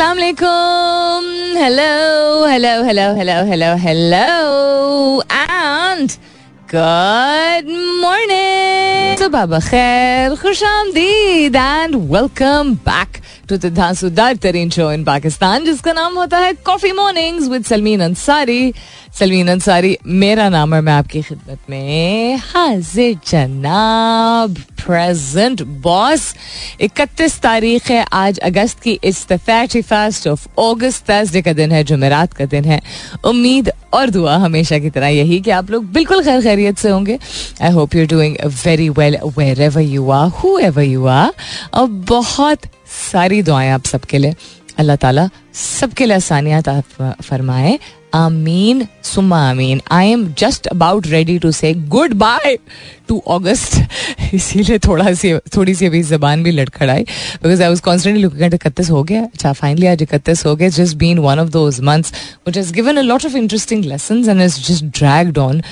अस्सलाम वालेकुम hello hello hello hello hello hello and good morning सुबह बखैर खुश आमदीद and welcome back to the तरीन शो इन पाकिस्तान जिसका नाम होता है coffee mornings with Salmeen Ansari Salmeen Ansari मेरा नाम है मैं आपकी खिदमत में हाजिर जनाब प्रेजेंट बॉस इकतीस तारीख है आज अगस्त की इस thirty first of August Thursday का दिन है, जुमेरात का दिन है। उम्मीद और दुआ हमेशा की तरह यही कि आप लोग बिल्कुल खैर खैरियत से होंगे। I hope you doing very well wherever you are whoever you are और बहुत सारी दुआएँ आप सबके लिए। अल्लाह ताला सबके लिए आसानियात फरमाए। आमीन सुमा आमीन। I am just about ready to say goodbye to August इसीलिए थोड़ा सी, थोड़ी सी अभी जबान भी लड़खड़ाई because I was constantly looking at इकतीस हो गया। अच्छा फाइनली आज इकतीस हो गया। Just been one of those months which has given a lot of interesting lesson and is just dragged on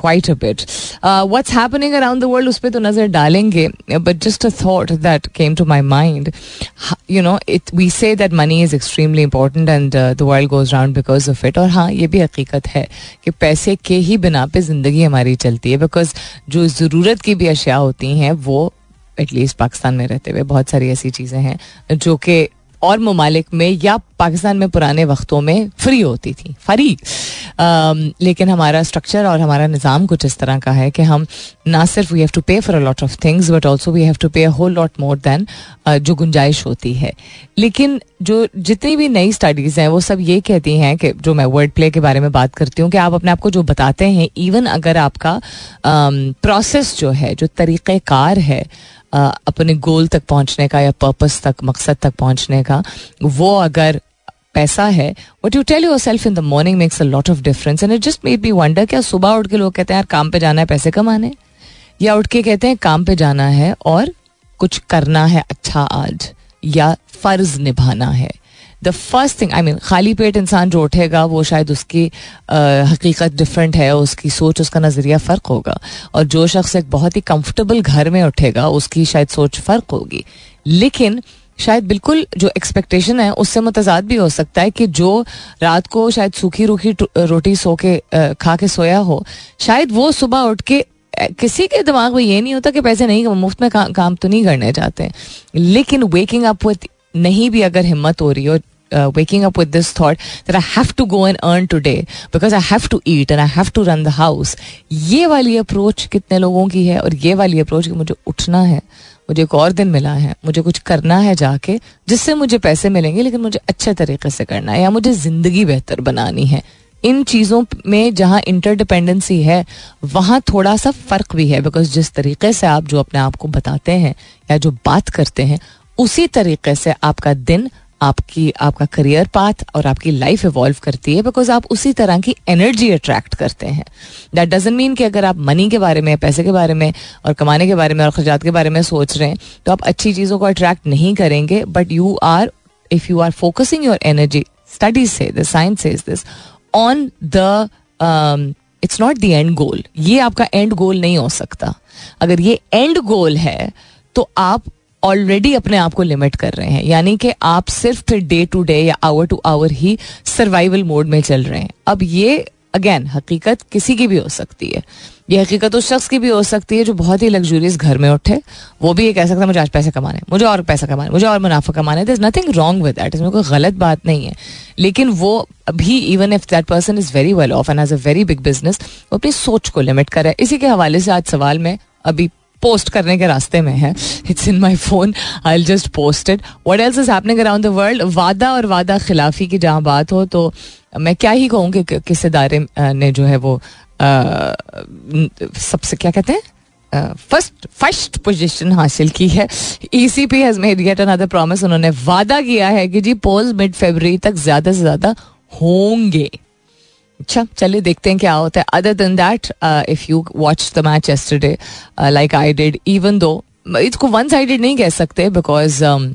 quite a bit what's happening around the world उस पर तो नज़र डालेंगे but just a thought that came to my mind you know it we say that money is extremely important and the world goes round because of it और हाँ ये भी हकीकत है कि पैसे के ही बिना पे ज़िंदगी हमारी चलती है बिकॉज़ जो ज़रूरत की भी अशिया होती हैं वो एटलीस्ट पाकिस्तान में रहते हुए बहुत सारी ऐसी चीज़ें हैं जो कि और ममालिक में या पाकिस्तान में पुराने वक्तों में फ्री होती थी, फ्री। लेकिन हमारा स्ट्रक्चर और हमारा निज़ाम कुछ इस तरह का है कि हम ना सिर्फ़ we have to pay for a lot of things but also we have to pay a whole lot more than जो गुंजाइश होती है। लेकिन जो जितनी भी नई स्टडीज़ हैं, वो सब ये कहती हैं कि जो मैं वर्ड प्ले के बारे में बात करती हूँ कि आप अपने आप को जो बताते हैं इवन अगर आपका प्रोसेस जो है, जो तरीक़ेकार है अपने गोल तक पहुँचने का या पर्पस तक, मकसद तक पहुँचने का, वो अगर पैसा है what you tell yourself in the morning makes a lot of difference and it just made be wonder क्या सुबह उठ के लोग कहते हैं, यार, काम पे जाना है, पैसे कमाने या उठ के कहते हैं, काम पे जाना है और कुछ करना है अच्छा आज, या फ़र्ज़ निभाना है। The first thing I mean खाली पेट इंसान जो उठेगा वो शायद उसकी हकीकत डिफरेंट है उसकी सोच उसका नज़रिया फ़र्क होगा और जो शख्स एक बहुत ही कंफर्टेबल घर में उठेगा उसकी शायद सोच फ़र्क होगी लेकिन शायद बिल्कुल जो एक्सपेक्टेशन है उससे मुतजाद भी हो सकता है कि जो रात को शायद सूखी रूखी रोटी सो के खा के सोया हो शायद वो सुबह उठ के किसी के दिमाग में ये नहीं होता कि पैसे नहीं मुफ़्त में का, काम तो नहीं करने जाते लेकिन वेकिंग अप नहीं भी अगर हिम्मत हो रही हो waking up with this thought that I have to go and earn today because I have to eat and I have to run the house. ये वाली अप्रोच कितने लोगों की है और ये वाली अप्रोच कि मुझे उठना है, मुझे एक और दिन मिला है, मुझे कुछ करना है जाके जिससे मुझे पैसे मिलेंगे लेकिन मुझे अच्छे तरीके से करना है या मुझे ज़िंदगी बेहतर बनानी है इन चीज़ों में जहाँ इंटरडिपेंडेंसी है, वहाँ थोड़ा सा फ़र्क भी है बिकॉज़ जिस तरीके से आप जो अपने आप को बताते हैं या जो बात करते हैं, उसी तरीके से आपका दिन आपकी, आपका करियर पाथ और आपकी लाइफ इवॉल्व करती है बिकॉज़ आप उसी तरह की एनर्जी अट्रैक्ट करते हैं। दैट डजेंट मीन कि अगर आप मनी के बारे में, पैसे के बारे में और कमाने के बारे में और खजात के बारे में सोच रहे हैं तो आप अच्छी चीज़ों को अट्रैक्ट नहीं करेंगे but you are if you are focusing your energy studies से दिस साइंस से this on the it's not the end goal ये आपका एंड गोल नहीं हो सकता। अगर ये एंड गोल है तो आप ऑलरेडी अपने आप को लिमिट कर रहे हैं। यानी कि आप सिर्फ़ डे टू डे या आवर टू आवर ही सर्वाइवल मोड में चल रहे हैं। अब ये अगेन हकीकत किसी की भी हो सकती है। ये हकीकत उस शख्स की भी हो सकती है जो बहुत ही लग्जूरियस घर में उठे। वो भी ये कह सकता है, मुझे आज पैसे कमाने मुझे और पैसा कमाने मुझे और मुनाफा कमाने there is nothing wrong with that इसमें कोई गलत बात नहीं है। लेकिन वो अभी even if that person is very well off and as a very big business वो अपनी सोच को लिमिट करे इसी के हवाले से आज सवाल में अभी पोस्ट करने के रास्ते में है। It's in my phone I'll just post it what else is happening around the world वादा और वादा खिलाफी की जहाँ बात हो तो मैं क्या ही कहूँ कि किस इदारे ने जो है वो सबसे क्या कहते हैं? फ़र्स्ट फ़र्स्ट पोजीशन हासिल की है। E C P has made get another promise उन्होंने वादा किया है कि जी पोल्स मिड फेबर तक ज़्यादा से ज़्यादा होंगे। अच्छा चलिए देखते हैं क्या होता है। Other than that if you watch the match yesterday like I did even though इसको वन साइडेड नहीं कह सकते बिकॉज़ um,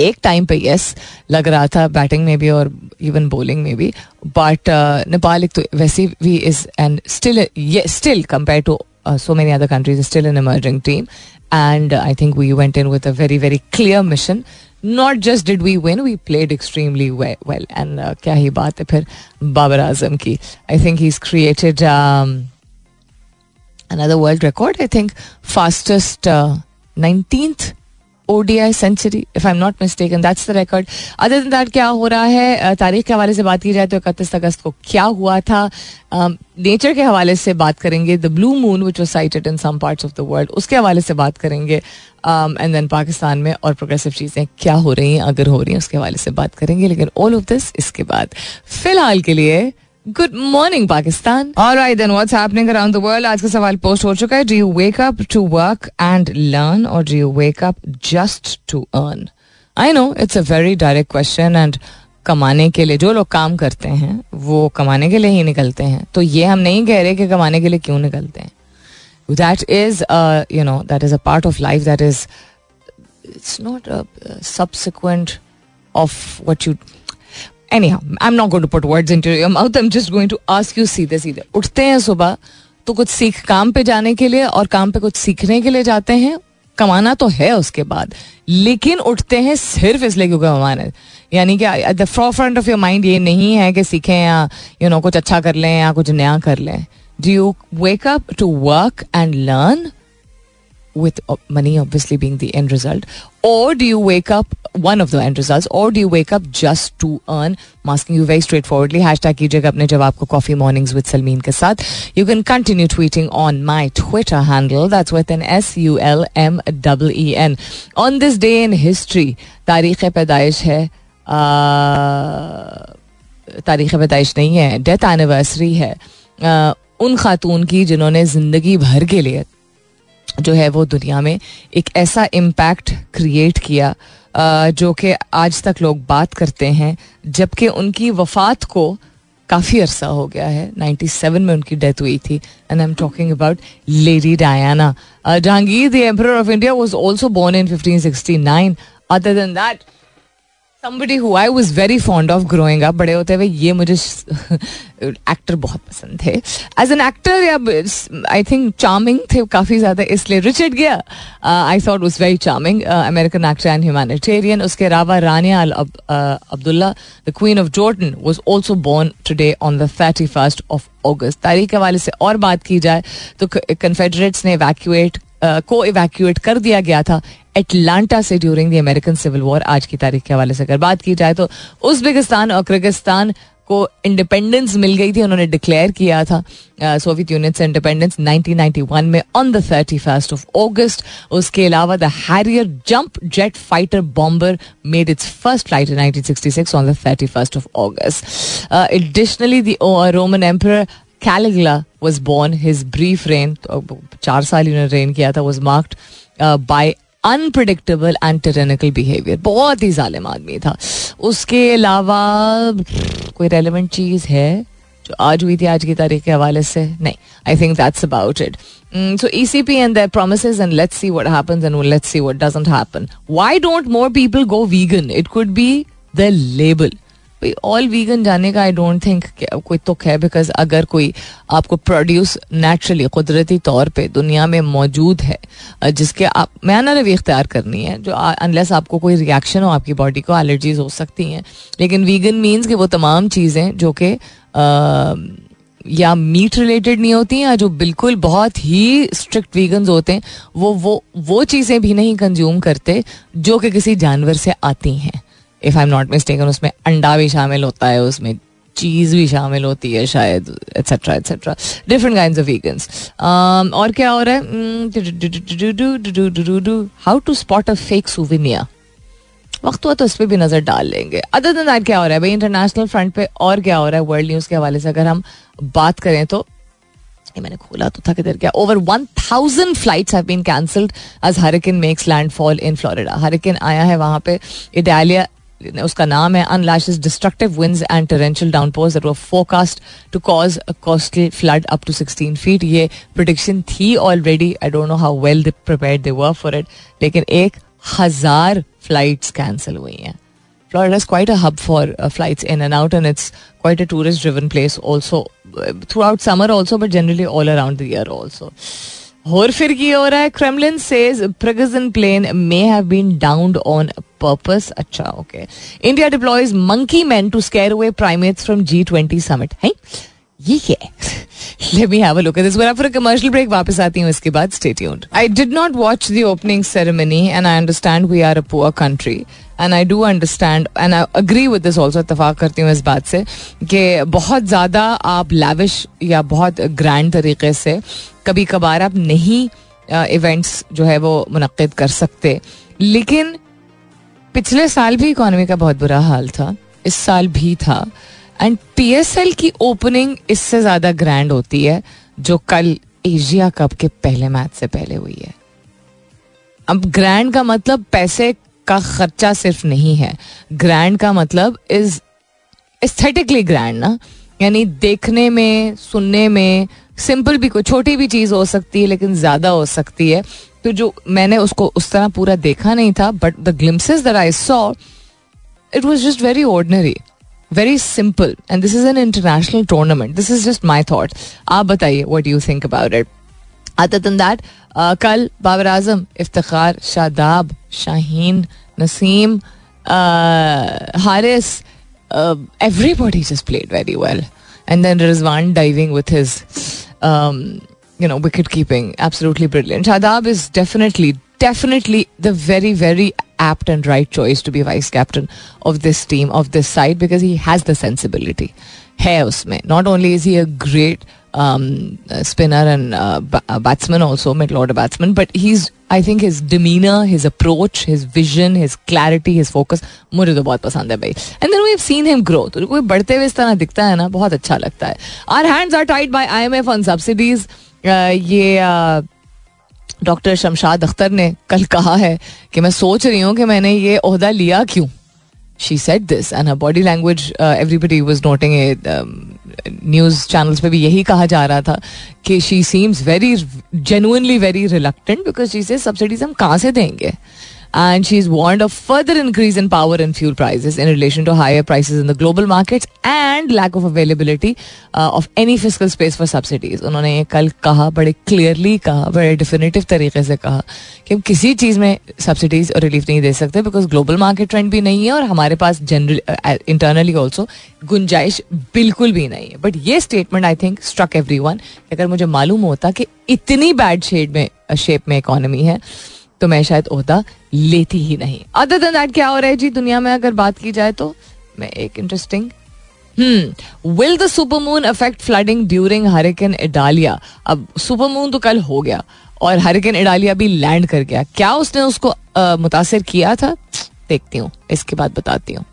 एक टाइम पे यस लग रहा था बैटिंग में भी और इवन बॉलिंग में भी बट नेपाल एक तो वैसे भी is and still still compare to so many other countries is still an emerging team and uh, i think we went in with very clear mission not just did we win we played extremely well and क्या ही बात है फिर बाबर आज़म की I think he is created another world record. I think fastest 19th ODI century, if I'm not mistaken. That's the record. Other than that, क्या हो रहा है तारीख के हवाले से बात की जाए तो इकतीस अगस्त को क्या हुआ था नेचर के हवाले से बात करेंगे the blue moon which was sighted in some parts of the world उसके हवाले से बात करेंगे एंड देन पाकिस्तान में और प्रोग्रेसिव चीज़ें क्या हो रही हैं अगर हो रही हैं उसके हवाले से बात करेंगे लेकिन ऑल ऑफ़ दिस इसके बाद फ़िलहाल के लिए गुड मॉर्निंग पाकिस्तान और I then what's happening around the world आज का सवाल पोस्ट हो चुका है do you wake up to work and learn और do you wake up just to earn I know it's a very direct question and कमाने के लिए, जो लोग काम करते हैं, वो कमाने के लिए ही निकलते हैं। तो ये हम नहीं कह रहे कि कमाने के लिए क्यों निकलते हैं। That is you know that is a part of life that is it's not subsequent of what you anyhow, i'm not going to put words into your mouth. I'm just going to ask you सीधे सीधे उठते हैं सुबह तो कुछ सीख काम पे जाने के लिए और काम पे कुछ सीखने के लिए जाते हैं। कमाना तो है उसके बाद, लेकिन उठते हैं सिर्फ़ इसलिए क्योंकि कमाना यानी कि the fro front of your mind ये नहीं है कि सीखें या यू नो कुछ अच्छा कर लें या कुछ नया कर लें। Do you wake up to work and learn with money obviously being the end result or do you wake up one of the end results or do you wake up just to earn I'm asking you very straightforwardly hashtag कीजिएगा अपने जवाब को coffee mornings with Salmeen के साथ you can continue tweeting on my Twitter handle that's with an S U L M W E N on this day in history तारीख पैदाइश है तारीख पैदाइश नहीं है डेथ एनिवर्सरी है उन खातून की जिन्होंने ज़िंदगी भर के लिए जो है वो दुनिया में एक ऐसा इम्पैक्ट क्रिएट किया जो कि आज तक लोग बात करते हैं, जबकि उनकी वफात को काफ़ी अरसा हो गया है। 97 में उनकी डेथ हुई थी and I am talking about lady Diana Jahangir the emperor of India was also born in 1569 other than that somebody who I was very fond of growing up, बड़े होते हुए ये मुझे एक्टर बहुत पसंद थे। एज एन एक्टर या I think charming थे काफ़ी ज़्यादा, इसलिए रिचर्ड गया I thought was very charming American actor and humanitarian उसके अलावा Rania Abdullah the queen of Jordan was also born today on the thirty first of August तारीख के हवाले से और बात की जाए तो कन्फेडरेट्स ने इवैक्यूएट को इवैक्यूएट कर दिया गया था एटलांटा से during the American civil war आज की तारीख के हवाले से अगर बात की जाए तो उज्बेकिस्तान और किर्गिस्तान को इंडिपेंडेंस मिल गई थी, उन्होंने डिक्लेयर किया था। सोवियत यूनियन से इंडिपेंडेंस 1991 में on the thirty first of August उसके अलावा the harrier jump jet fighter bomber made its first flight in 1966 on the thirty first of August additionally the Roman emperor Caligula was born his brief reign चार साल इन्होंने reign किया था was marked by unpredictable and tyrannical behaviour बहुत ही जालिम आदमी था उसके अलावा कोई रेलिवेंट चीज़ है जो आज हुई थी आज की तारीख के हवाले से नहीं I think that's about it so ECP and their promises and let's see what happens and let's see what doesn't happen. Why don't more people go vegan? It could be the label. All vegan जाने का I don't think कोई तुक है because अगर कोई आपको produce naturally कुदरती तौर पे दुनिया में मौजूद है जिसके आप मैनर रवि इख्तियार करनी है, जो अनलेस आपको कोई रिएक्शन हो, आपकी बॉडी को एलर्जीज हो सकती हैं। लेकिन वीगन मीन्स कि वो तमाम चीज़ें जो कि या मीट रिलेटेड नहीं होती या जो बिल्कुल बहुत ही स्ट्रिक्ट वीगन्स होते हैं, वो वो वो चीज़ें भी नहीं कंज्यूम करते, जो कि किसी जानवर से आती हैं। If I am not mistaken उसमें अंडा भी शामिल होता है उसमें चीज़ भी शामिल होती है शायद etcetera etcetera different kind of vegans और क्या हो है how to spot a fake souvenir वक्त हुआ तो इस पर भी नज़र डाल लेंगे अदर दिन दैट क्या हो रहा है भाई इंटरनेशनल फ्रंट पे और क्या हो रहा है वर्ल्ड न्यूज़ के हवाले से अगर हम बात करें तो ये मैंने खोला तो था किधर क्या over one thousand flights have been cancelled as hurricane makes landfall in Florida hurricane आया है वहाँ पे इटालिया उसका नाम है unleashes destructive winds and torrential downpours that were forecast to cause a coastal flood up to 16 feet ये prediction थी already I don't know how well they prepared they were for it लेकिन एक हज़ार flights cancel हुई हैं is quite a hub for uh, flights in and out, and it's quite a tourist driven place also uh, throughout summer, also, but generally all around the year also. और फिर की हो रहा है Kremlin says Prigozhin plane may have been downed on purpose अच्छा okay India deploys monkey man to scare away primates from G twenty summit है? ये क्या है Let me have a look at this. We're for a commercial break. वापस आती हूँ इसके बाद. Stay tuned. I did not watch the opening ceremony and I understand we are a poor country. And I do understand and I agree with this also इतफाक करती हूँ इस बात से कि बहुत ज़्यादा आप लैविश या बहुत ग्रैंड तरीके से कभी कभार आप नहीं इवेंट्स जो है वो मुनद कर सकते लेकिन पिछले साल भी इकोनॉमी का बहुत बुरा हाल था इस साल भी था एंड पी एस एल की ओपनिंग इससे ज़्यादा ग्रैंड होती है, जो कल एशिया कप के पहले मैच से पहले हुई है। अब ग्रैंड का मतलब पैसे का खर्चा सिर्फ़ नहीं है। ग्रैंड का मतलब इज़ एस्थेटिकली ग्रैंड ना। यानी देखने में, सुनने में सिंपल भी कोई, छोटी भी चीज़ हो सकती है, लेकिन ज़्यादा हो सकती है। तो जो मैंने उसको उस तरह पूरा देखा नहीं था but the glimpses that I saw it was just very ordinary Very simple and this is an international tournament this is just my thought आप बताइए what you think about it other than that कल Babar Azam Iftikhar Shadab Shaheen Naseem Haris everybody just played very well. And then Rizwan diving with his, um, you know, wicket keeping, absolutely brilliant. Shadab is definitely, definitely the very, very apt and right choice to be vice captain of this team, of this side, because he has the sensibility. है उसमें Not only is he a great um, spinner and uh, batsman also, middle order batsman. But he's, I think his demeanor, his approach, his vision, his clarity, his focus मुझे तो बहुत पसंद है भाई and then we have seen him grow तो कोई बढ़ते हुए इस तरह दिखता है ना बहुत अच्छा लगता है our hands are tied by IMF on subsidies ये Doctor Shamshad Akhtar ने कल कहा है कि मैं सोच रही हूँ कि मैंने ये अहदा लिया क्यों? She said this and body language everybody was noting news channels पे भी यही कहा जा रहा था कि she seems very genuinely very reluctant because she say subsidies हम कहाँ से देंगे? And she's warned of further increase in power and fuel prices in relation to higher prices in the global markets and lack of availability uh, of any fiscal space for subsidies. उन्होंने कल कहा बड़े clearly कहा बड़े definitive तरीके से कहा कि हम किसी चीज़ में सब्सिडीज और रिलीफ नहीं दे सकते बिकॉज़ ग्लोबल मार्केट ट्रेंड भी नहीं है और हमारे पास जनरल इंटरनली ऑल्सो गुंजाइश बिल्कुल भी नहीं है बट ये statement I think struck everyone अगर मुझे मालूम होता कि इतनी बैड शेड में शेप में इकोनॉमी है तो मैं शायद ओहदा लेती ही नहीं। अदर देन दैट क्या हो रहा है जी दुनिया में अगर बात की जाए तो? मैं एक interesting will the supermoon affect flooding during hurricane Idalia अब सुपरमून तो कल हो गया और हरिकेन इडालिया भी लैंड कर गया। क्या उसने उसको मुतासर किया था? देखती हूँ, इसके बाद बताती हूँ।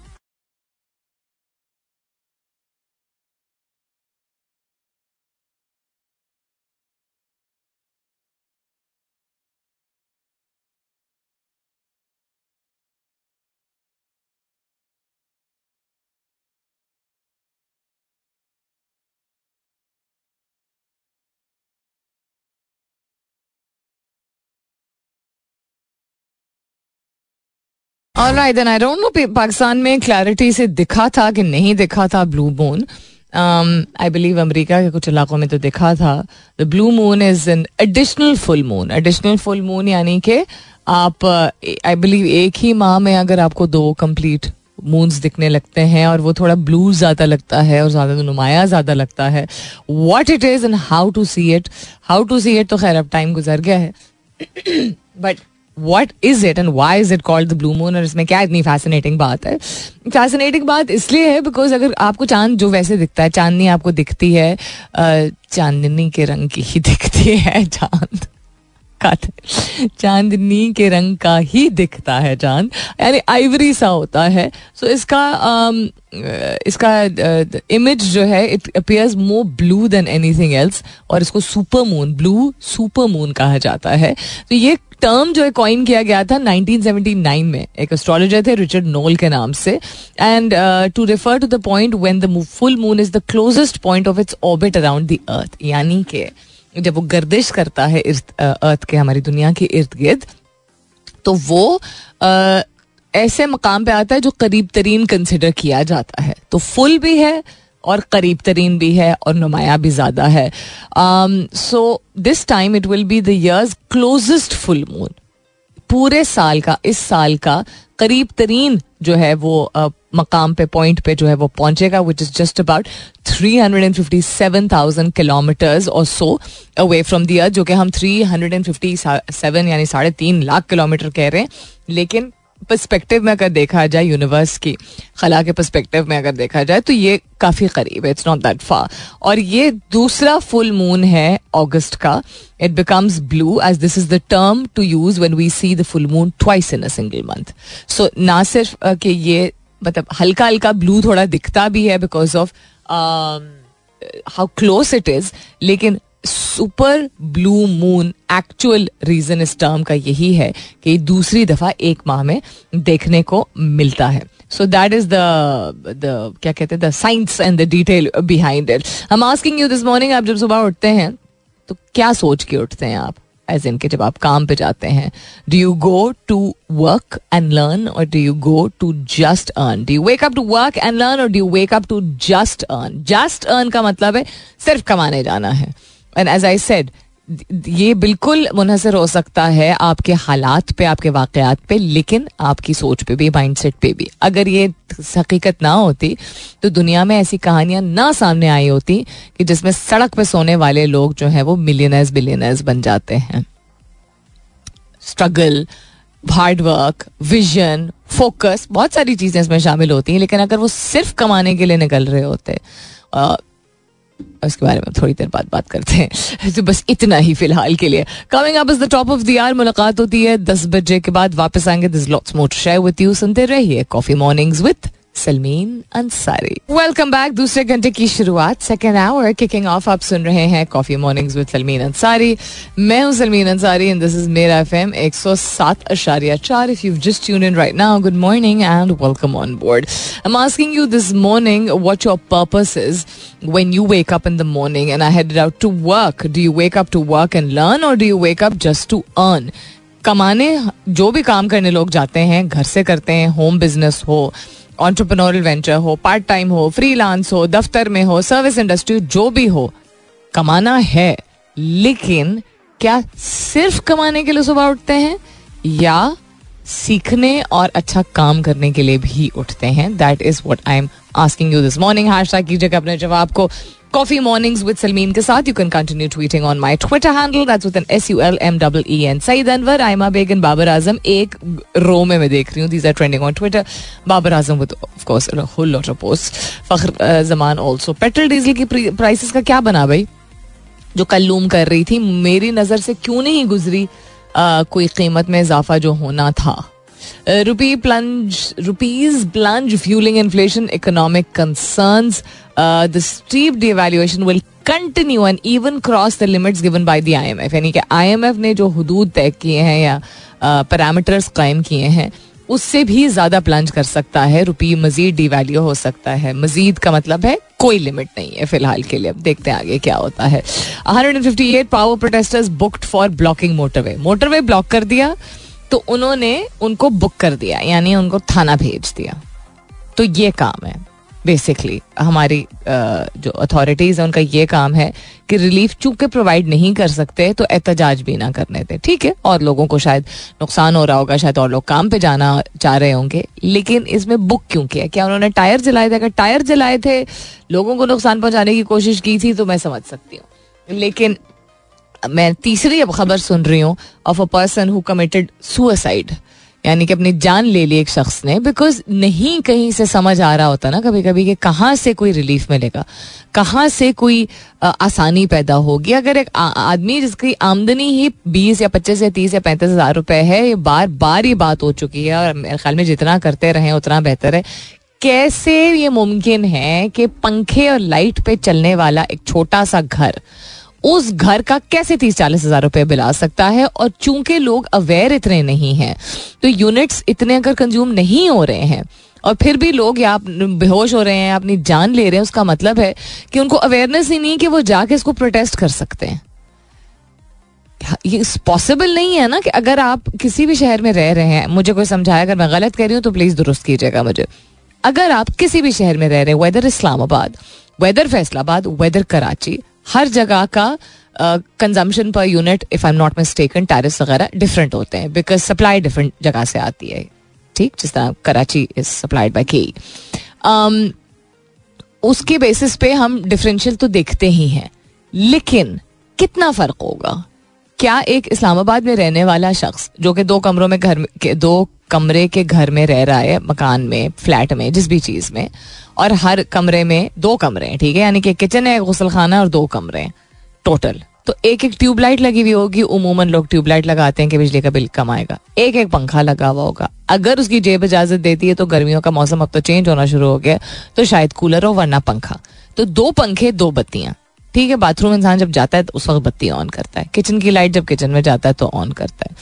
Alright, then I don't know Pakistan में क्लैरिटी से दिखा था कि नहीं दिखा था blue moon I believe America के कुछ इलाकों में तो दिखा था. The blue moon is an additional full moon additional full moon यानी कि आप आई uh, बिलीव एक ही माह में अगर आपको दो कंप्लीट मून्स दिखने लगते हैं और वो थोड़ा ब्लू ज़्यादा लगता है और ज़्यादा नुमाया ज़्यादा लगता है what it is and how to see it how to see it तो खैर अब टाइम गुजर गया है. But what is it and why is it called the blue moon और इसमें क्या इतनी फैसिनेटिंग बात है? फैसिनेटिंग बात इसलिए है बिकॉज़ अगर आपको चाँद जो वैसे दिखता है, चांदनी आपको दिखती है चांदनी के रंग की ही दिखती है चाँद। चांदनी के रंग का ही दिखता है चाँद। यानी आइवरी सा होता है। सो so इसका um, इसका इमेज जो है it appears more blue than anything else और इसको super moon blue super moon कहा जाता है। तो ये टर्म जो है कॉइन किया गया था 1979 में। एक एस्ट्रोलॉजर थे रिचर्ड नोल के नाम से। And to refer to the point when the full moon is the closest point of its orbit around the earth यानी कि जब वो गर्दिश करता है इर्द अर्थ के हमारी दुनिया के इर्द गिर्द तो वो आ, ऐसे मकाम पे आता है जो करीब तरीन कंसिडर किया जाता है। तो फुल भी है और करीब तरीन भी है और नुमाया भी ज़्यादा है। So this time it will be the year's closest full moon पूरे साल का, इस साल का करीब तरीन जो है वो मकाम पे पॉइंट पे जो है वो पहुंचेगा which is just about three hundred and fifty seven thousand kilometres or so away from the earth जो कि हम three hundred and fifty seven यानी साढ़े तीन लाख किलोमीटर कह रहे हैं। लेकिन पर्सपेक्टिव में अगर देखा जाए यूनिवर्स की खला के पर्सपेक्टिव में अगर देखा जाए तो ये काफ़ी करीब है इट्स नॉट दैट फा और ये दूसरा फुल मून है अगस्त का. It becomes blue as this is the term to use when we see the full moon twice in a single month so ना सिर्फ़ कि ये मतलब हल्का हल्का ब्लू थोड़ा दिखता भी है because of how close it is लेकिन super blue moon actual reason इस टर्म का यही है कि दूसरी दफ़ा एक माह में देखने को मिलता है। सो दैट इज़ द क्या कहते हैं the science and the detail behind it हम आस्किंग यू दिस मॉर्निंग आप जब सुबह उठते हैं तो क्या सोच के उठते हैं आप? एज इन के जब आप काम पे जाते हैं do you go to work and learn or do you go to just earn do you wake up to work and learn or do you wake up to just earn just earn का मतलब है सिर्फ़ कमाने जाना है। And as I said ये बिल्कुल मुनहसर हो सकता है आपके हालात पे, आपके वाकयात पे, लेकिन आपकी सोच पे भी माइंड सेट पे भी। अगर ये हकीकत ना होती तो दुनिया में ऐसी कहानियाँ ना सामने आई होती कि जिसमें सड़क पे सोने वाले लोग जो हैं वो मिलियनर्स बिलियनर्स बन जाते हैं। स्ट्रगल हार्डवर्क विजन फोकस बहुत सारी चीज़ें इसमें शामिल होती हैं, लेकिन अगर वो सिर्फ़ कमाने के लिए निकल रहे होते उसके बारे में थोड़ी देर बाद बात करते हैं। तो बस इतना ही फ़िलहाल के लिए। Coming up is the top of the hour मुलाकात होती है दस बजे के बाद। वापस आएँगे this lots more share with you सुनते रहिए coffee mornings with Salmeen Ansari. Welcome back दूसरे घंटे की शुरुआत सेकेंड आवर किकिंग ऑफ़ आप सुन रहे हैं coffee mornings with Salmeen Ansari. मैं हूँ Salmeen Ansari and this is Mera FM 107 अशारिया चार। If you just tune in right now good morning and welcome on board I am asking you this morning what your purpose is when you wake up in the morning and I headed out to work, do you wake up to work and learn or do you wake up just to earn? कमाने जो भी काम करने लोग जाते हैं घर से करते हैं होम बिज़नेस हो ऑन्टरप्रनोरल वेंचर हो पार्ट टाइम हो फ्रीलांस हो दफ्तर में हो सर्विस इंडस्ट्री जो भी हो कमाना है लेकिन क्या सिर्फ़ कमाने के लिए सुबह उठते हैं या सीखने और अच्छा काम करने के लिए भी उठते हैं that is what I am asking you this morning hash कीजिएगा अपने जवाब को कॉफ़ी मॉर्निंग्स विद सलमीन के साथ. You can continue tweeting on my Twitter handle that's with an S U L M double E N Saeed Anwar Aima बेगन बाबर आज़म एक रो में मैं देख रही हूँ. These are trending on Twitter Babar Azam with of course whole lot of post Fakhar Zaman also petrol diesel की prices का क्या बना भाई? जो कल लूम कर रही थी मेरी नज़र से क्यों नहीं गुजरी आ, कोई कीमत में इजाफा जो होना था? Rupee plunge rupees plunge fuelling inflation economic concerns the steep devaluation will continue and even cross the limits given by the IMF यानी कि आईएमएफ ने जो हदूद तय किए हैं या पैरामीटर्स कायम किए हैं, उससे भी ज़्यादा प्लंज कर सकता है रुपी मजीद डिवैल्यू हो सकता है। मजीद का मतलब है कोई लिमिट नहीं है फ़िलहाल के लिए। अब देखते हैं आगे क्या होता है। 158 power protesters booked for blocking motorway motorway block कर दिया तो उन्होंने उनको बुक कर दिया, यानी उनको थाना भेज दिया। तो ये काम है। बेसिकली हमारी जो अथॉरिटीज है, उनका ये काम है कि रिलीफ चूँकि प्रोवाइड नहीं कर सकते तो एहतजाज भी ना करने थे ठीक है? और लोगों को शायद नुकसान हो रहा होगा, शायद और लोग काम पे जाना चाह रहे होंगे, लेकिन इसमें बुक क्यों किया? क्या उन्होंने टायर जलाए थे? अगर टायर जलाए थे, लोगों को नुकसान पहुँचाने की कोशिश की थी तो मैं समझ सकती हूँ। लेकिन, मैं तीसरी अब खबर सुन रही हूँ of a person who committed suicide यानी कि अपनी जान ले ली एक शख्स ने बिकॉज़ नहीं कहीं से समझ आ रहा होता ना कभी कभी कि कहाँ से कोई रिलीफ मिलेगा, कहाँ से कोई आसानी पैदा होगी। अगर एक आदमी जिसकी आमदनी ही बीस या पच्चीस या तीस या पैंतीस हज़ार रुपए है, ये बार बार ये बात हो चुकी है और मेरे ख्याल में जितना करते रहे, उतना बेहतर है। कैसे ये मुमकिन है कि पंखे और लाइट पे चलने वाला एक छोटा सा घर उस घर का कैसे तीस चालीस हज़ार रुपए बिल आ सकता है? और चूँकि लोग अवेयर इतने नहीं हैं तो यूनिट्स इतने अगर कंज्यूम नहीं हो रहे हैं, और फिर भी लोग या बेहोश हो रहे हैं, अपनी जान ले रहे हैं, उसका मतलब है कि उनको अवेयरनेस ही नहीं कि वो जाके इसको प्रोटेस्ट कर सकते हैं। ये पॉसिबल नहीं है ना कि अगर आप किसी भी शहर में रह रहे हैं, मुझे कोई समझाया अगर मैं गलत कह रही हूँ तो प्लीज़ दुरुस्त कीजिएगा मुझे। अगर आप किसी भी शहर में रह रहे हैं weather Islamabad weather Faisalabad weather Karachi हर जगह का consumption per unit if I am not mistaken tariffs वगैरह डिफरेंट होते हैं बिकॉज़ सप्लाई डिफरेंट जगह से आती है। ठीक? जिस तरह Karachi is supplied by K उसके बेसिस पे हम डिफरेंशियल तो देखते ही हैं, लेकिन कितना फ़र्क होगा? क्या एक इस्लामाबाद में रहने वाला शख्स, जो कि दो कमरों में घर के, दो कमरे के घर में रह रहा है, मकान में, फ्लैट में, जिस भी चीज़ में, और हर कमरे में दो कमरे हैं, ठीक है? यानी कि किचन है गुसल खाना और दो कमरे हैं टोटल तो एक एक ट्यूबलाइट लगी हुई होगी, उमूमन लोग ट्यूबलाइट लगाते हैं कि बिजली का बिल कम आएगा एक एक पंखा लगा हुआ होगा। अगर उसकी जेब इजाज़त देती है तो गर्मियों का मौसम अब तो चेंज होना शुरू हो गया तो शायद कूलर हो, वरना पंखा। तो दो पंखे, दो बत्तियाँ। ठीक है बाथरूम इंसान जब जाता है तो उस वक्त बत्ती ऑन करता है। किचन की लाइट जब किचन में जाता है तो ऑन करता है।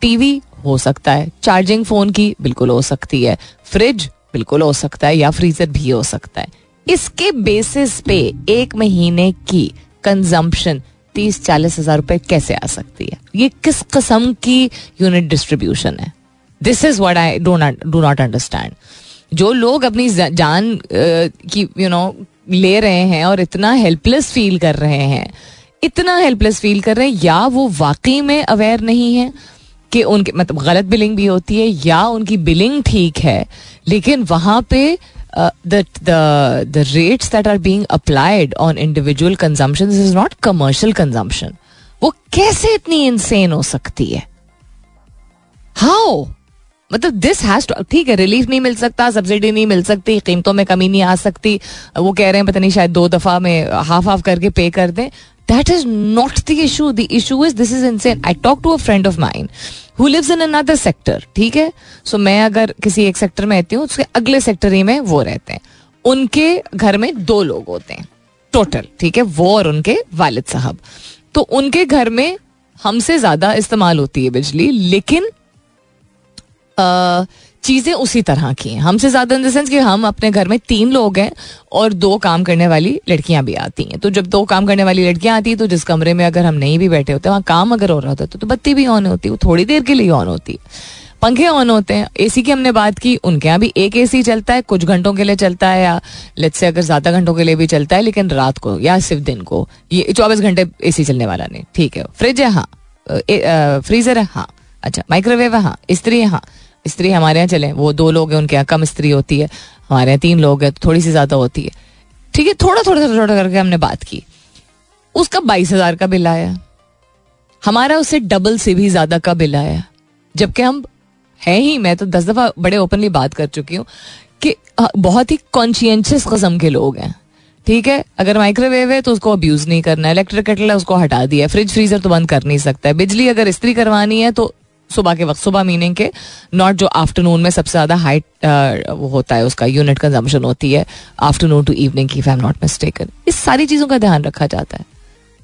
टीवी हो सकता है चार्जिंग फ़ोन की बिल्कुल हो सकती है फ्रिज बिल्कुल हो सकता है, या फ्रीजर भी हो सकता है। इसके बेसिस पे एक महीने की कंजम्पशन तीस चालीस हज़ार रुपए कैसे आ सकती है? ये किस किस्म की यूनिट डिस्ट्रीब्यूशन है? This is what I do not do not understand जो लोग अपनी जान की यू नो ले रहे हैं और इतना हेल्पलेस फील कर रहे हैं। इतना हेल्पलेस फील कर रहे हैं, या वो वाकई में अवेयर नहीं है कि उनके मतलब गलत बिलिंग भी होती है, या उनकी बिलिंग ठीक है, लेकिन वहाँ पे the rates that are being applied on individual consumption is not commercial consumption वो कैसे इतनी इंसेन हो सकती है? हाउ मतलब दिस हैज़ ठीक है रिलीफ नहीं मिल सकता सब्सिडी नहीं मिल सकती, कीमतों में कमी नहीं आ सकती, वो कह रहे हैं, पता नहीं, शायद दो दफ़ा में हाफ़ हाफ़ करके पे कर दें। That is not the issue the issue is this is insane I talk to a friend of mine who lives in another sector ठीक है? सो मैं अगर किसी एक सेक्टर में रहती हूँ, उसके अगले सेक्टर ही में वो रहते हैं। उनके घर में दो लोग होते हैं टोटल ठीक है? वो और उनके वालिद साहब। तो उनके घर में हमसे ज़्यादा इस्तेमाल होती है बिजली, लेकिन चीज़ें उसी तरह की हैं। हमसे ज़्यादा इन द सेंस कि हम अपने घर में तीन लोग हैं और दो काम करने वाली लड़कियाँ भी आती हैं। तो जब दो काम करने वाली लड़कियाँ आती हैं तो जिस कमरे में अगर हम नहीं भी बैठे होते वहाँ काम अगर हो रहा होता तो, तो बत्ती भी ऑन होती है वो थोड़ी देर के लिए ऑन होती। है पंखे ऑन होते हैं। एसी की हमने बात की उनके यहाँ भी एक एसी चलता है कुछ घंटों के लिए चलता है या लेट से अगर ज़्यादा घंटों के लिए भी चलता है लेकिन रात को या सिर्फ़ दिन को। ये चौबीस घंटे एसी चलने वाला नहीं। ठीक है। फ्रिज है हाँ। फ्रीजर है हाँ। अच्छा माइक्रोवेव है हाँ। स्त्री है हाँ। स्त्री हमारे यहाँ चले, वो दो लोग हैं उनके यहाँ, कम स्त्री होती है, हमारे यहाँ तीन लोग हैं तो थोड़ी सी ज़्यादा होती है। ठीक है, थोड़ा थोड़ा थोड़ा थोड़ा करके हमने बात की। उसका बाईस हज़ार का बिल आया। हमारा उससे डबल से भी ज़्यादा का बिल आया। जबकि हम है ही, मैं तो दस दफ़ा बड़े ओपनली बात कर चुकी हूँ कि बहुत ही कॉन्शियस कस्म के लोग हैं। ठीक है, अगर माइक्रोवेव है तो उसको अब्यूज नहीं करना है इलेक्ट्रिक केटल है, उसको हटा दिया फ्रिज फ्रीजर तो बंद कर नहीं सकता है। बिजली अगर इस्त्री करवानी है तो सुबह के वक्त, सुबह मीनिंग के नॉट जो आफ्टरनून में सबसे ज़्यादा हाइट वो होता है, उसका यूनिट कंजम्पशन होती है आफ्टरनून टू इवनिंग की आई एम नॉट मिस्टेकन इस सारी चीज़ों का ध्यान रखा जाता है।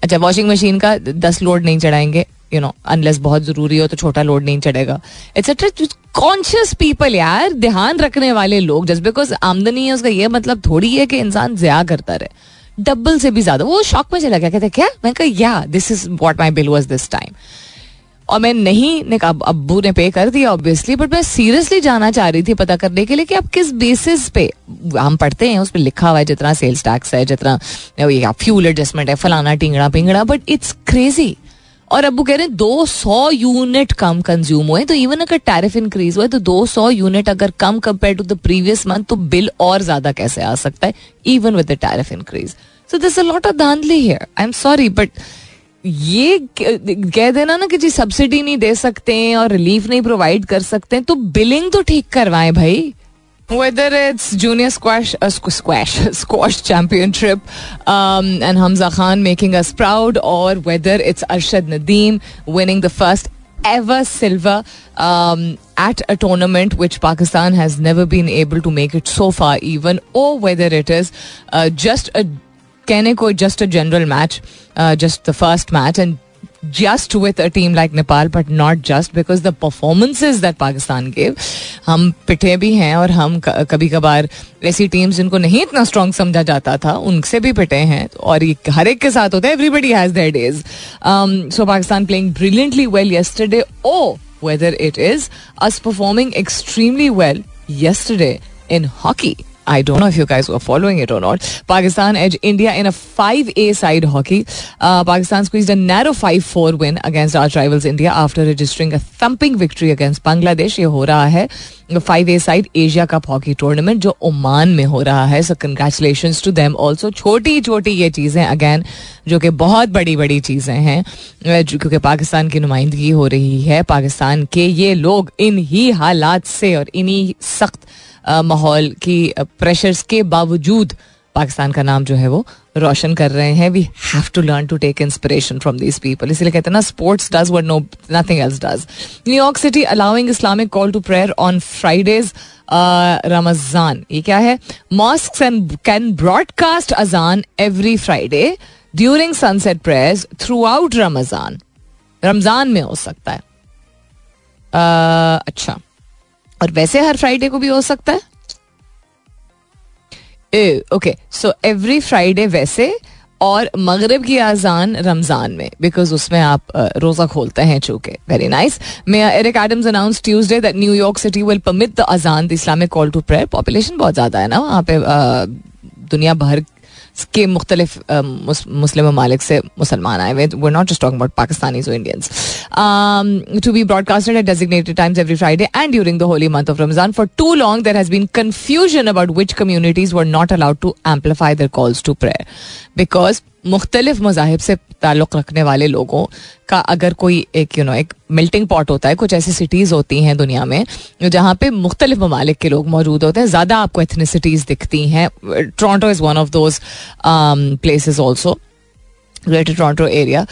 अच्छा वॉशिंग मशीन का दस लोड नहीं चढ़ाएँगे यू नो अनलेस बहुत ज़रूरी हो तो छोटा लोड नहीं चढ़ेगा। एक्सेट्रा कॉन्शियस पीपल यार, ध्यान रखने वाले लोग जस्ट बिकॉज़ आमदनी है, उसका ये मतलब थोड़ी है कि इंसान ज़्यादा करता रहे। डबल से भी ज़्यादा, वो शौक में चला गया, कहते क्या? मैं कहा या this is what my bill was this time और मैं नहीं, ने कहा अब्बू ने पे कर दिया ऑब्वियसली बट मैं सीरियसली जाना चाह रही थी पता करने के लिए कि आप किस बेसिस पे हम पढ़ते हैं, उस पर लिखा हुआ है जितना सेल्स टैक्स है, जितना फ्यूल एडजस्टमेंट है, फलाना टिंगड़ा पिंगड़ा बट इट्स क्रेजी और अबू कह रहे हैं, दो सौ यूनिट कम कंज्यूम हुए तो इवन अगर टैरिफ इंक्रीज हुए तो दो सौ यूनिट अगर कम compare to the previous month तो बिल और ज़्यादा कैसे आ सकता है even with the tariff increase so this a lot of धांधली here I am sorry but ये कह देना ना कि जी सब्सिडी नहीं दे सकते हैं और रिलीफ नहीं प्रोवाइड कर सकते हैं तो बिलिंग तो ठीक करवाएँ भाई। Whether it's junior squash squash squash championship and Hamza Khan making us proud or whether it's Arshad Nadeem winning the first ever silver at a tournament which Pakistan has never been able to make it so far even oh whether it is just a कहने को just a general match just the first match and just with a team like Nepal but not just because the performances that Pakistan के हम पिटे भी हैं और हम कभी कभार ऐसी टीम्स जिनको नहीं इतना स्ट्रॉन्ग समझा जाता था, उनसे भी पिटे हैं और ये हर एक के साथ होता है everybody has their days so Pakistan playing brilliantly well yesterday oh whether it is us performing extremely well yesterday in hockey I don't know if you guys are following it or not Pakistan as India in a five a side hockey Pakistan squeeze the narrow five four win against arch rivals India after registering a thumping victory against Bangladesh ये हो रहा है five a side Asia cup hockey tournament जो Oman में हो रहा है so congratulation to them also छोटी छोटी ये चीज़ें अगेन जो कि बहुत बड़ी बड़ी चीज़ें हैं क्योंकि पाकिस्तान की नुमाइंदगी हो रही है पाकिस्तान के ये लोग इन ही हालात से और इन्हीं सख्त माहौल की प्रेशर्स के बावजूद पाकिस्तान का नाम जो है वो रोशन कर रहे हैं। We have to learn to take inspiration from these people इसलिए कहते हैं ना sports does what no nothing else does New York city allowing Islamic call to prayer on Fridays Ramzan ये क्या है? मॉस्क एंड कैन ब्रॉडकास्ट अजान every Friday during sunset prayers through out Ramzan Ramzan में हो सकता है। uh, अच्छा। और वैसे हर फ्राइडे को भी हो सकता है। ओके सो एवरी फ्राइडे वैसे और मगरब की आजान रमज़ान में बिकॉज़ उसमें आप रोजा खोलते हैं चूँकि। Very nice mayor Eric Adams announce Tuesday that New York city will permit the अजान the Islamic call to prayer population बहुत ज़्यादा है ना, वहाँ पे दुनिया भर के मुख्तलिफ़ मुस्लिम ममालिक से मुसलमान आए हुए were not just talk about Pakistani और Indians to be broadcasted at designated times every Friday and during the holy month of Ramzan for too long there has been confusion about which communities were not allowed to amplify their calls to prayer because मुख्तलिफ़ मजाहब से ताल्लुक़ रखने वाले लोगों का अगर कोई एक यू नो एक मिल्टिंग पॉट होता है, कुछ ऐसी सिटीज़ होती हैं दुनिया में, जहाँ पे मुख्तलिफ़ ममालिक के लोग मौजूद होते हैं, ज़्यादा आपको एथनिसिटीज़ दिखती हैं। Toronto is one of those places also greater Toronto area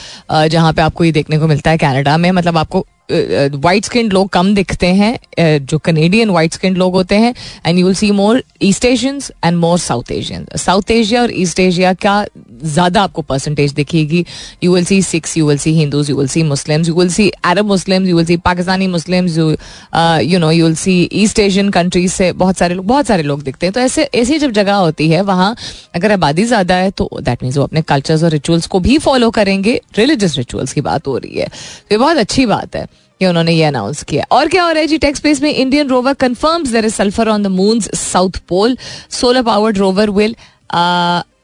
जहाँ पे आपको ये देखने को मिलता है कनाडा में मतलब आपको वाइट स्किन लोग कम दिखते हैं जो कनेडियन वाइट स्किन लोग होते हैं and you will see more East Asians and more South Asian South Asia और ईस्ट एशिया का ज़्यादा आपको परसेंटेज दिखेगी? You will see Sikhs you will see Hindus you will see Muslims you will see Arab Muslims you will see Pakistani Muslims you know you will see East Asian countries से बहुत सारे लोग, बहुत सारे लोग दिखते हैं। तो ऐसे, ऐसी जब जगह होती है, वहाँ अगर आबादी ज़्यादा है तो दैट मीन्स वो अपने कल्चर्स और रिचुअल्स को भी फॉलो करेंगे। रिलीजियस रिचुअल्स की बात हो रही है। तो ये बहुत अच्छी बात है। कि उन्होंने ये अनाउंस किया। और क्या हो रहा है जी टेक्स स्पेस में Indian rover confirms there is sulphur on the moon's south pole solar powered rover will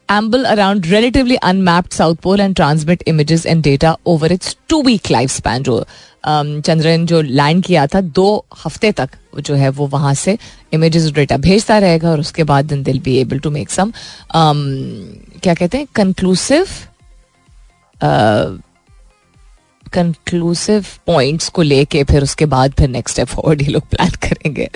amble around relatively unmapped south pole and transmit images and data over its two week lifespan. जो चंद्रयान जो land किया था, दो हफ़्ते तक जो है वो वहाँ से इमेजेस डेटा भेजता रहेगा और उसके बाद दिन दिल be able to make some क्या कहते हैं कंक्लूसिव कंक्लूसिव पॉइंट्स को लेके फिर उसके बाद फिर नेक्स्ट स्टेप फॉरवर्ड ही लोग प्लान करेंगे।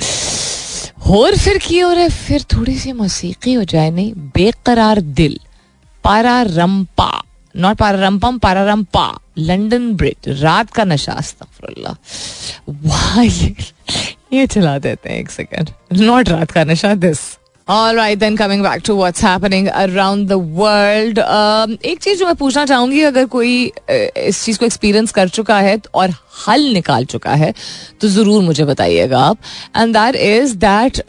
और फिर की रहा है? फिर थोड़ी सी मौसीकी हो जाए नहीं बेकरार दिल पारा रंपा नॉट पारा रंपम पारा रंपा लंदन ब्रिज रात का नशा अस्तफरल्ला वाह ये, ये चला देते हैं एक सेकंड नॉट रात का नशा this All right, then coming back to what's happening around the world. Um, एक चीज़ जो मैं पूछना चाहूँगी अगर कोई इस चीज़ को एक्सपीरियंस कर चुका है और हल निकाल चुका है तो ज़रूर मुझे बताइएगा आप एंड दैट इज़ दैट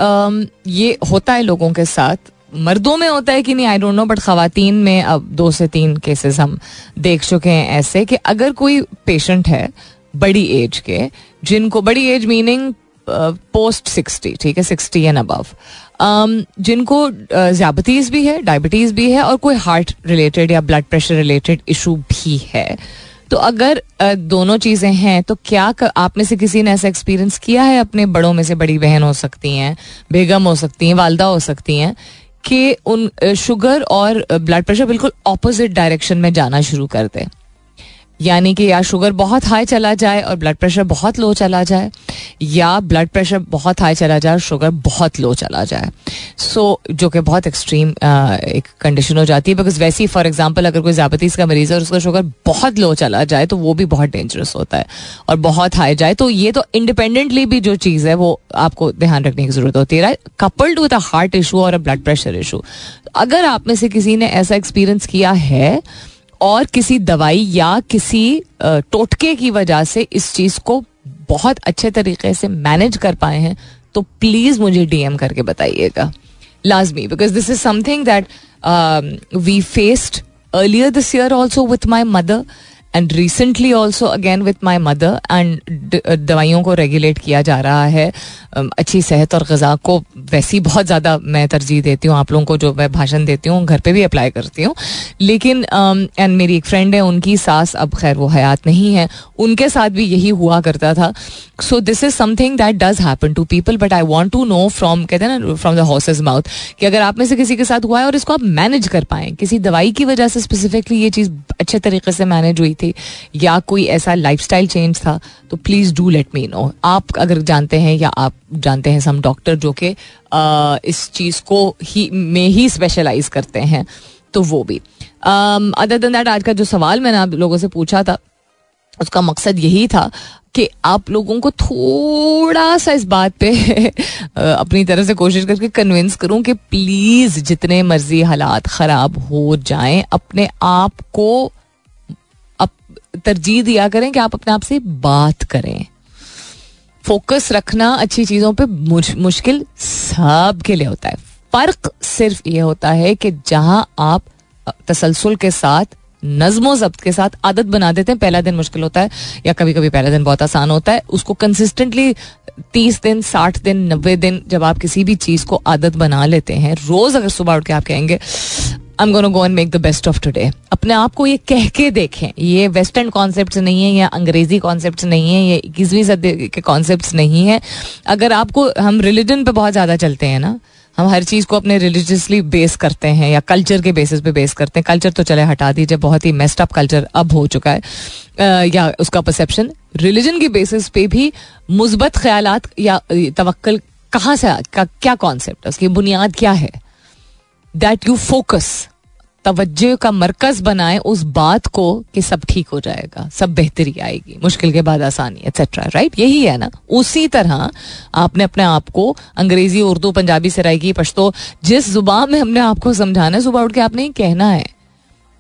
ये होता है लोगों के साथ मर्दों में होता है कि नहीं आई डोंट नो बट खातन में अब दो से तीन केसेस हम देख चुके हैं ऐसे कि अगर कोई पेशेंट है बड़ी एज के जिनको बड़ी एज मीनिंग पोस्ट सिक्सटी ठीक है सिक्सटी एंड अबव जिनको ज़्याबतीज़ भी है डायबिटीज़ भी है और कोई हार्ट रिलेटेड या ब्लड प्रेशर रिलेटेड इशू भी है. तो अगर दोनों चीज़ें हैं तो क्या आप में से किसी ने ऐसा एक्सपीरियंस किया है? अपने बड़ों में से बड़ी बहन हो सकती हैं, बेगम हो सकती हैं, वालदा हो सकती हैं, कि उन शुगर और ब्लड प्रेशर बिल्कुल ऑपोजिट डायरेक्शन में जाना शुरू कर दे. यानी कि या शुगर बहुत हाई चला जाए और ब्लड प्रेशर बहुत लो चला जाए या ब्लड प्रेशर बहुत हाई चला जाए और शुगर बहुत लो चला जाए। सो so, जो कि बहुत एक्सट्रीम एक कंडीशन हो जाती है बिकॉज़ वैसे ही फॉर एग्जांपल अगर कोई ज़्याबतीस का मरीज़ है और उसका शुगर बहुत लो चला जाए तो वो भी बहुत डेंजरस होता है और बहुत हाई जाए। तो ये तो इंडिपेंडेंटली भी जो चीज़ है वो आपको ध्यान रखने की ज़रूरत होती है coupled with a heart issue और अ ब्लड प्रेशर इशू अगर आप में से किसी ने ऐसा एक्सपीरियंस किया है और किसी दवाई या किसी टोटके की वजह से इस चीज़ को बहुत अच्छे तरीके से मैनेज कर पाए हैं तो प्लीज़ मुझे डीएम करके बताइएगा। लाजमी because this is something that we faced earlier this year also with my mother and recently also again with my mother and दवाइयों को रेगुलेट किया जा रहा है अच्छी सेहत और गज़ा को वैसी बहुत ज़्यादा मैं तरजीह देती हूँ आप लोगों को जो मैं भाषण देती हूँ घर पे भी अप्लाई करती हूँ। लेकिन एंड um, मेरी एक फ्रेंड है उनकी सास अब खैर वो हयात नहीं है। उनके साथ भी यही हुआ करता था। So this is something that does happen to people but I want to know from कहते हैं ना फ्रॉम द हॉर्सेज माउथ कि अगर आप में से किसी के साथ हुआ है और इसको आप मैनेज कर पाए किसी दवाई की वजह से स्पेसिफिकली ये चीज़ अच्छे तरीके से मैनेज हुई थी या कोई ऐसा लाइफ चेंज था तो please do let me know आप अगर जानते हैं या आप जानते हैं सम डॉक्टर जो कि इस चीज़ को ही, में ही स्पेशलाइज करते हैं तो वो भी। अदर दिन दैट आज का जो सवाल मैंने आप लोगों से पूछा था, उसका मकसद यही था कि आप लोगों को थोड़ा सा इस बात पे अपनी तरफ़ से कोशिश करके कन्विंस करूँ कि प्लीज़ जितने मर्ज़ी हालात खराब हो जाएँ, अपने आप को तरजीह दिया करें कि आप अपने आप से बात करें। फोकस रखना अच्छी चीज़ों पे मुश, मुश्किल सब के लिए होता है। फ़र्क सिर्फ़ ये होता है कि जहाँ आप तसलसल के साथ नज्मो जब्त के साथ आदत बना देते हैं पहला दिन मुश्किल होता है या कभी कभी पहला दिन बहुत आसान होता है उसको कंसिस्टेंटली तीस दिन साठ दिन नब्बे दिन जब आप किसी भी चीज़ को आदत बना लेते हैं रोज अगर सुबह उठ के आप कहेंगे I am gonna go and make the best of today अपने आप को ये कह के देखें ये वेस्टर्न कॉन्सेप्ट नहीं है या अंग्रेज़ी कॉन्सेप्ट नहीं है ये इक्कीसवीं सदी के कॉन्सेप्ट नहीं है। अगर आपको हम रिलीजन पे बहुत ज़्यादा चलते हैं ना हम हर चीज़ को अपने रिलीजियसली बेस करते हैं या कल्चर के बेसिस पे बेस करते हैं। कल्चर तो चले हटा दीजिए बहुत ही मेस्ड अप कल्चर अब हो चुका है या उसका परसेप्शन रिलीजन के बेसिस पे भी मुस्बत ख्याल या तवक्ल कहाँ से का, क्या कॉन्सेप्ट है? उसकी बुनियाद क्या है? दैट यू फोकस तवज्जो का मरकज बनाए उस बात को कि सब ठीक हो जाएगा, सब बेहतरी आएगी, मुश्किल के बाद आसानी एक्सेट्रा राइट यही है ना? उसी तरह आपने अपने आप को अंग्रेज़ी, उर्दू, पंजाबी, सराइकी, पश्तो, जिस ज़ुबान में हमने आपको समझाना है, सुबह उठ के आपने कहना है।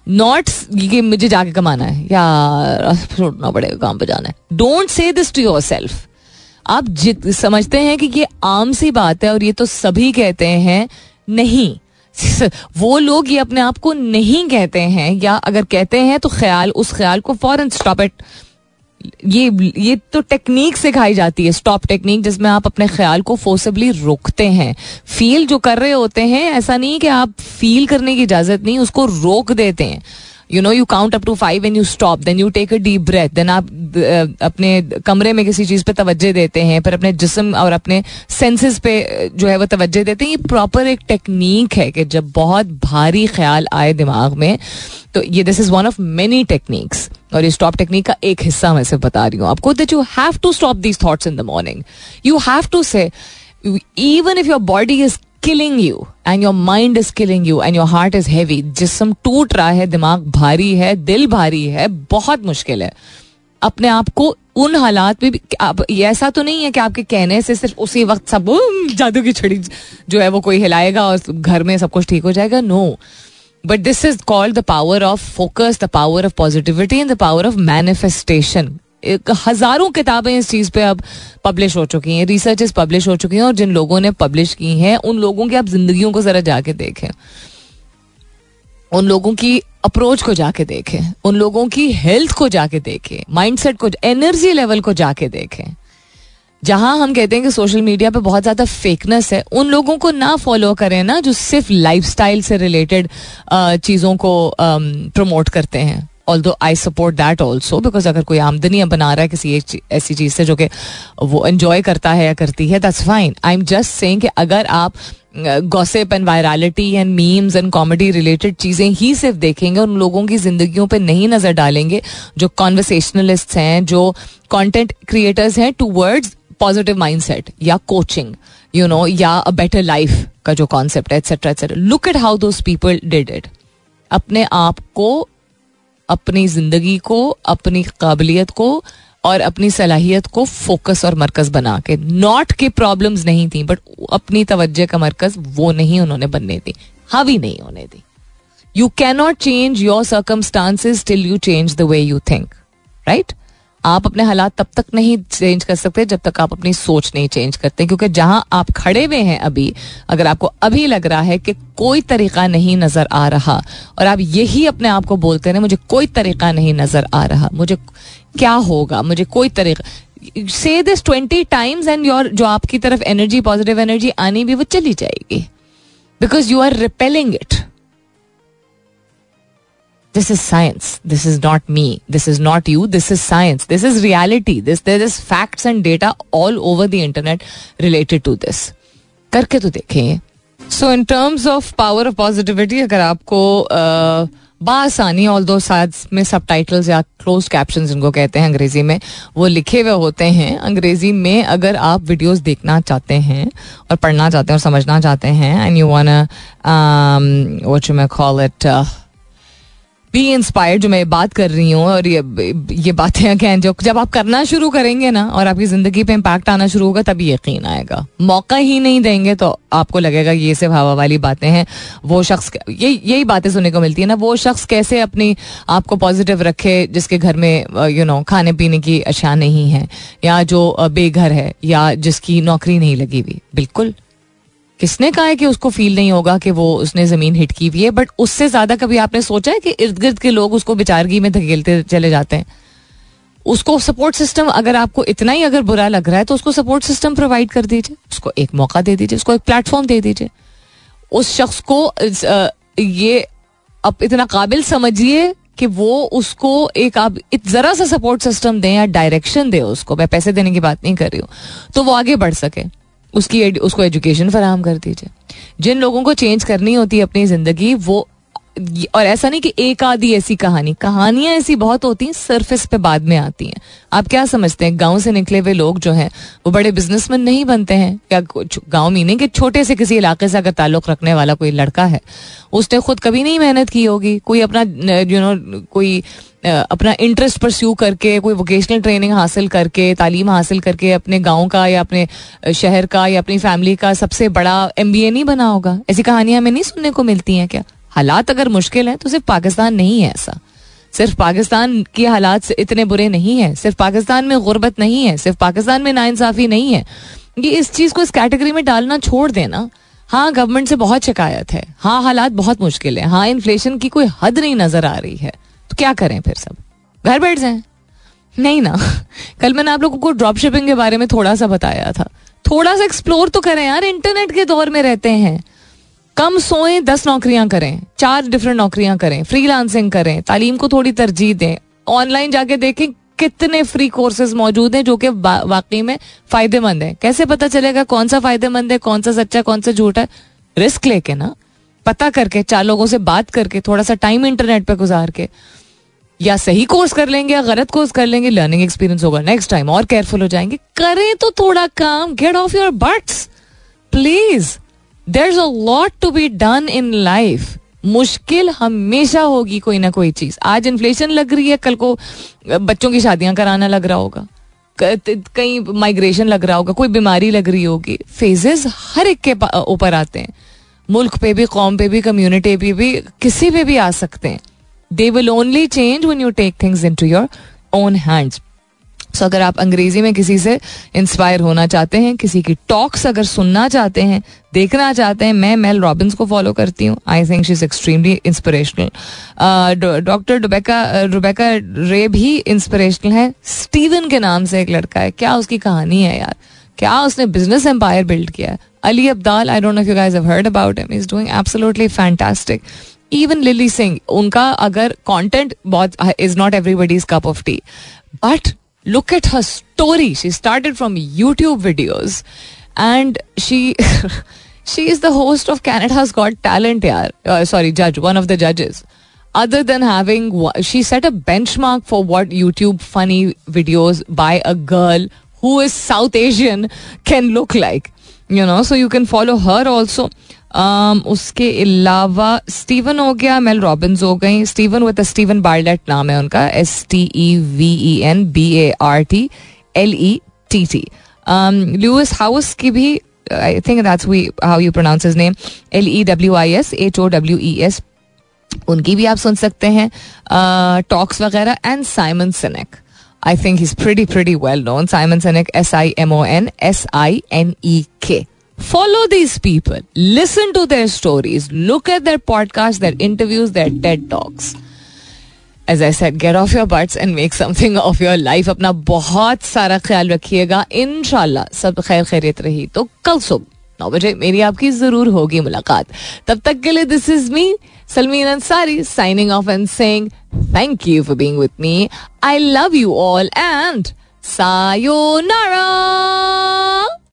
नॉट ये मुझे जाके कमाना है, या छोड़ना पड़ेगा, काम पे जाना है। Don't say this to yourself आप जित, समझते हैं कि ये आम सी बात है और ये तो सभी कहते हैं, नहीं। वो लोग ये अपने आप को नहीं कहते हैं या अगर कहते हैं तो ख्याल, उस ख्याल को फॉरन स्टॉप इट ये ये तो टेक्निक सिखाई जाती है स्टॉप टेक्निक जिसमें आप अपने ख्याल को फोर्सिबली रोकते हैं। फील जो कर रहे होते हैं, ऐसा नहीं कि आप फील करने की इजाज़त नहीं, उसको रोक देते हैं। You know you count up to five and you stop then you take a deep breath then आप अपने कमरे में किसी चीज़ पे तवज्जो देते हैं, फिर अपने जिसम और अपने सेंसेस पे जो है वो तवज्जो देते हैं। ये प्रॉपर एक टेक्निक है कि जब बहुत भारी ख्याल आए दिमाग में तो ये this is one of many techniques और ये स्टॉप टेक्निक का एक हिस्सा मैं सिर्फ़ बता रही हूँ आपको that you have to stop these thoughts in the morning you have to say even if your body is killing you and your mind is killing you and your heart is heavy जिसम टूट रहा है, दिमाग भारी है, दिल भारी है, बहुत मुश्किल है। अपने आप को उन हालात में भी, आप ऐसा तो नहीं है कि आपके कहने से सिर्फ़ उसी वक्त सब जादू की छड़ी जो है वो कोई हिलाएगा और घर में सब कुछ ठीक हो जाएगा। No but this is called the power of focus the power of positivity and the power of manifestation हज़ारों किताबें इस चीज़ पे अब पब्लिश हो चुकी हैं रिसर्च पब्लिश हो चुकी हैं और जिन लोगों ने पब्लिश की हैं, उन लोगों की आप जिंदगियों को जरा जाके देखें। उन लोगों की अप्रोच को जाके देखें, उन लोगों की हेल्थ को जाके देखें माइंडसेट को एनर्जी लेवल को जाके देखें। जहाँ हम कहते हैं कि सोशल मीडिया पे बहुत ज़्यादा फेकनेस है, उन लोगों को ना फॉलो करें ना जो सिर्फ़ लाइफस्टाइल से रिलेटेड चीज़ों को प्रमोट करते हैं। Although I support that also because अगर कोई आमदनी बना रहा है किसी एक ऐसी चीज़ से जो कि वो एंजॉय करता है या करती है that's fine I am just saying कि अगर आप gossip and virality and memes and comedy related चीज़ें ही सिर्फ़ देखेंगे, उन लोगों की जिंदगियों पे नहीं नज़र डालेंगे, जो कॉन्वर्सेशनलिस्ट हैं, जो कंटेंट क्रिएटर्स हैं टू वर्ड्स पॉजिटिव माइंडसेट या कोचिंग यू नो या अ बेटर लाइफ का जो कॉन्सेप्ट है etcetera etcetera look at how those people did it अपने आप को अपनी ज़िंदगी को, अपनी काबिलियत को और अपनी सलाहियत को फोकस और मरकज बना के। नॉट के प्रॉब्लम्स नहीं थी बट अपनी तवज्जे का मरकज वो नहीं उन्होंने बनने दी, हावी नहीं होने दी। You can not change your circumstances till you change the way you think right आप अपने हालात तब तक नहीं चेंज कर सकते जब तक आप अपनी सोच नहीं चेंज करते, क्योंकि जहाँ आप खड़े हुए हैं अभी, अगर आपको अभी लग रहा है कि कोई तरीका नहीं नज़र आ रहा, और आप यही अपने आप को बोलते रहे मुझे कोई तरीका नहीं नज़र आ रहा, मुझे क्या होगा, मुझे कोई तरीका से this twenty times and your जो आपकी तरफ़ एनर्जी पॉजिटिव एनर्जी आनी भी वो चली जाएगी because you are repelling it this is science. This is not me. This is not you. This is science. This is reality. This, there is facts and data all over the internet related to this. करके तो देखें so in terms of power of positivity अगर आपको बासानी all दो साथ में subtitles या क्लोज कैप्शन जिनको कहते हैं अंग्रेज़ी में वो लिखे हुए होते हैं अंग्रेज़ी में अगर आप वीडियोस देखना चाहते हैं और पढ़ना चाहते हैं और समझना चाहते हैं and you want what you may call it be inspired जो मैं बात कर रही हूँ और ये ये बातें अगैन जो जब आप करना शुरू करेंगे ना और आपकी ज़िंदगी पे इम्पैक्ट आना शुरू होगा, तभी यकीन आएगा। मौका ही नहीं देंगे तो आपको लगेगा ये सिर्फ़ हवा वाली बातें हैं। वो शख्स यही यही बातें सुनने को मिलती है ना, वो शख्स कैसे अपनी आपको पॉजिटिव रखे, जिसके घर में यू नो खाने पीने की अशा नहीं है, या जो बेघर है, या जिसकी नौकरी नहीं लगी हुई। बिल्कुल। किसने कहा है कि उसको फील नहीं होगा कि वो उसने ज़मीन हिट की हुई है? बट उससे ज़्यादा कभी आपने सोचा है कि इर्द गिर्द के लोग उसको बेचारगी में धकेलते चले जाते हैं? उसको सपोर्ट सिस्टम अगर आपको इतना ही अगर बुरा लग रहा है तो उसको सपोर्ट सिस्टम प्रोवाइड कर दीजिए। उसको एक मौका दे दीजिए, उसको एक प्लेटफॉर्म दे दीजिए। उस शख्स को ये अब इतना काबिल समझिए कि वो उसको एक आप जरा सा सपोर्ट सिस्टम दें या डायरेक्शन दे उसको। मैं पैसे देने की बात नहीं कर रही हूँ। तो वो आगे बढ़ सके। उसकी उसको एजुकेशन फराहम कर दीजिए जिन लोगों को चेंज करनी होती है अपनी ज़िंदगी, वो और ऐसा नहीं कि एक आधी ऐसी कहानी। कहानियाँ ऐसी बहुत होती हैं सरफेस पे बाद में आती हैं। आप क्या समझते हैं? गाँव से निकले हुए लोग जो हैं, वो बड़े बिजनेसमैन नहीं बनते हैं। या गाँव मीनिंग के छोटे से किसी इलाके से अगर ताल्लुक रखने वाला कोई लड़का है, उसने खुद कभी नहीं मेहनत की होगी। कोई अपना यू नो कोई अपना इंटरेस्ट परस्यू करके, कोई वोकेशनल ट्रेनिंग हासिल करके, तालीम हासिल करके अपने गाँव का या अपने शहर का या अपनी फैमिली का सबसे बड़ा एमबीए नहीं बना होगा? ऐसी कहानियाँ हमें नहीं सुनने को मिलती हैं क्या? हालात अगर मुश्किल है तो सिर्फ़ पाकिस्तान नहीं है ऐसा। सिर्फ़ पाकिस्तान के हालात इतने बुरे नहीं है, सिर्फ़ पाकिस्तान में गुर्बत नहीं है, सिर्फ़ पाकिस्तान में नाइंसाफी नहीं है। ये इस चीज़ को इस कैटेगरी में डालना छोड़ देना। हाँ गवर्नमेंट से बहुत शिकायत है। हाँ हालात बहुत मुश्किल है। हाँ इन्फ्लेशन की कोई हद नहीं नज़र आ रही है। तो क्या करें फिर सब? घर बैठ जाए। नहीं ना। कल मैंने आप लोगों को ड्रॉप शिपिंग के बारे में थोड़ा सा बताया था। थोड़ा सा एक्सप्लोर तो करें यार। इंटरनेट के दौर में रहते हैं। कम सोए, दस नौकरियाँ करें, चार डिफरेंट नौकरियाँ करें फ्रीलांसिंग करें, तालीम को थोड़ी तरजीह दें ऑनलाइन जाके देखें कितने फ्री कोर्सेज मौजूद हैं जो कि वाकई में फ़ायदेमंद है। कैसे पता चलेगा कौन सा फ़ायदेमंद है, कौन सा सच्चा, कौन सा झूठ? रिस्क लेके ना, पता करके, चार लोगों से बात करके, थोड़ा सा टाइम इंटरनेट पे गुजार के, या सही कोर्स कर लेंगे या गलत कोर्स कर लेंगे लर्निंग एक्सपीरियंस होगा। नेक्स्ट टाइम और केयरफुल हो जाएँगे। करें तो थोड़ा काम get off your butts please there is a lot to be done in life मुश्किल हमेशा होगी कोई ना कोई चीज़। आज इन्फ्लेशन लग रही है, कल को बच्चों की शादियाँ कराना लग रहा होगा। कहीं माइग्रेशन लग रहा होगा, कोई बीमारी लग रही होगी। फेजेस हर एक के ऊपर आते हैं। मुल्क पे भी, कौम पे भी कम्युनिटी पे भी, किसी पे भी आ सकते हैं। They will only change when you take things into your own hands so अगर आप अंग्रेज़ी में किसी से इंस्पायर होना चाहते हैं, किसी की टॉक्स अगर सुनना चाहते हैं, देखना चाहते हैं, मैं मेल रॉबिन्स को फॉलो करती हूँ। I think she is extremely inspirational doctor Rebecca Rebecca Ray भी इंस्पिरेशनल है। स्टीवन के नाम से एक लड़का है। क्या उसकी कहानी है यार? क्या उसने बिज़नेस एम्पायर बिल्ड किया है? Ali Abdaal I don't know you guys have heard about him is doing absolutely fantastic even Lilly Singh उनका अगर कंटेंट बहुत is not everybody's cup of tea but look at her story. She started from YouTube videos and she she is the host of Canada's Got Talent, yaar. Uh, sorry, judge, one of the judges. Other than having, she set a benchmark for what YouTube funny videos by a girl who is South Asian can look like. You know, so you can follow her also. Um, उसके अलावा Steven हो गया Mel Robbins हो गई। Steven with Steven Bartlett नाम है उनका। S T E V E N B A R T L E T T Lewis Howes की भी I think that's we how you pronounce his name L E W I S H O W E S उनकी भी आप सुन सकते हैं। Talks uh, वगैरह and Simon Sinek I think he's pretty, pretty well known. Simon Sinek, S I M O N S I N E K. Follow these people, listen to their stories, look at their podcasts, their interviews, their TED Talks. As I said, get off your butts and make something of your life. अपना बहुत सारा ख्याल रखिएगा इनशाला सब खैर खैरियत रही तो कल सुबह नौ बजे मेरी आपकी जरूर होगी मुलाकात तब तक के लिए this is me Salmeen Ansari signing off and saying thank you for being with me I love you all and sayonara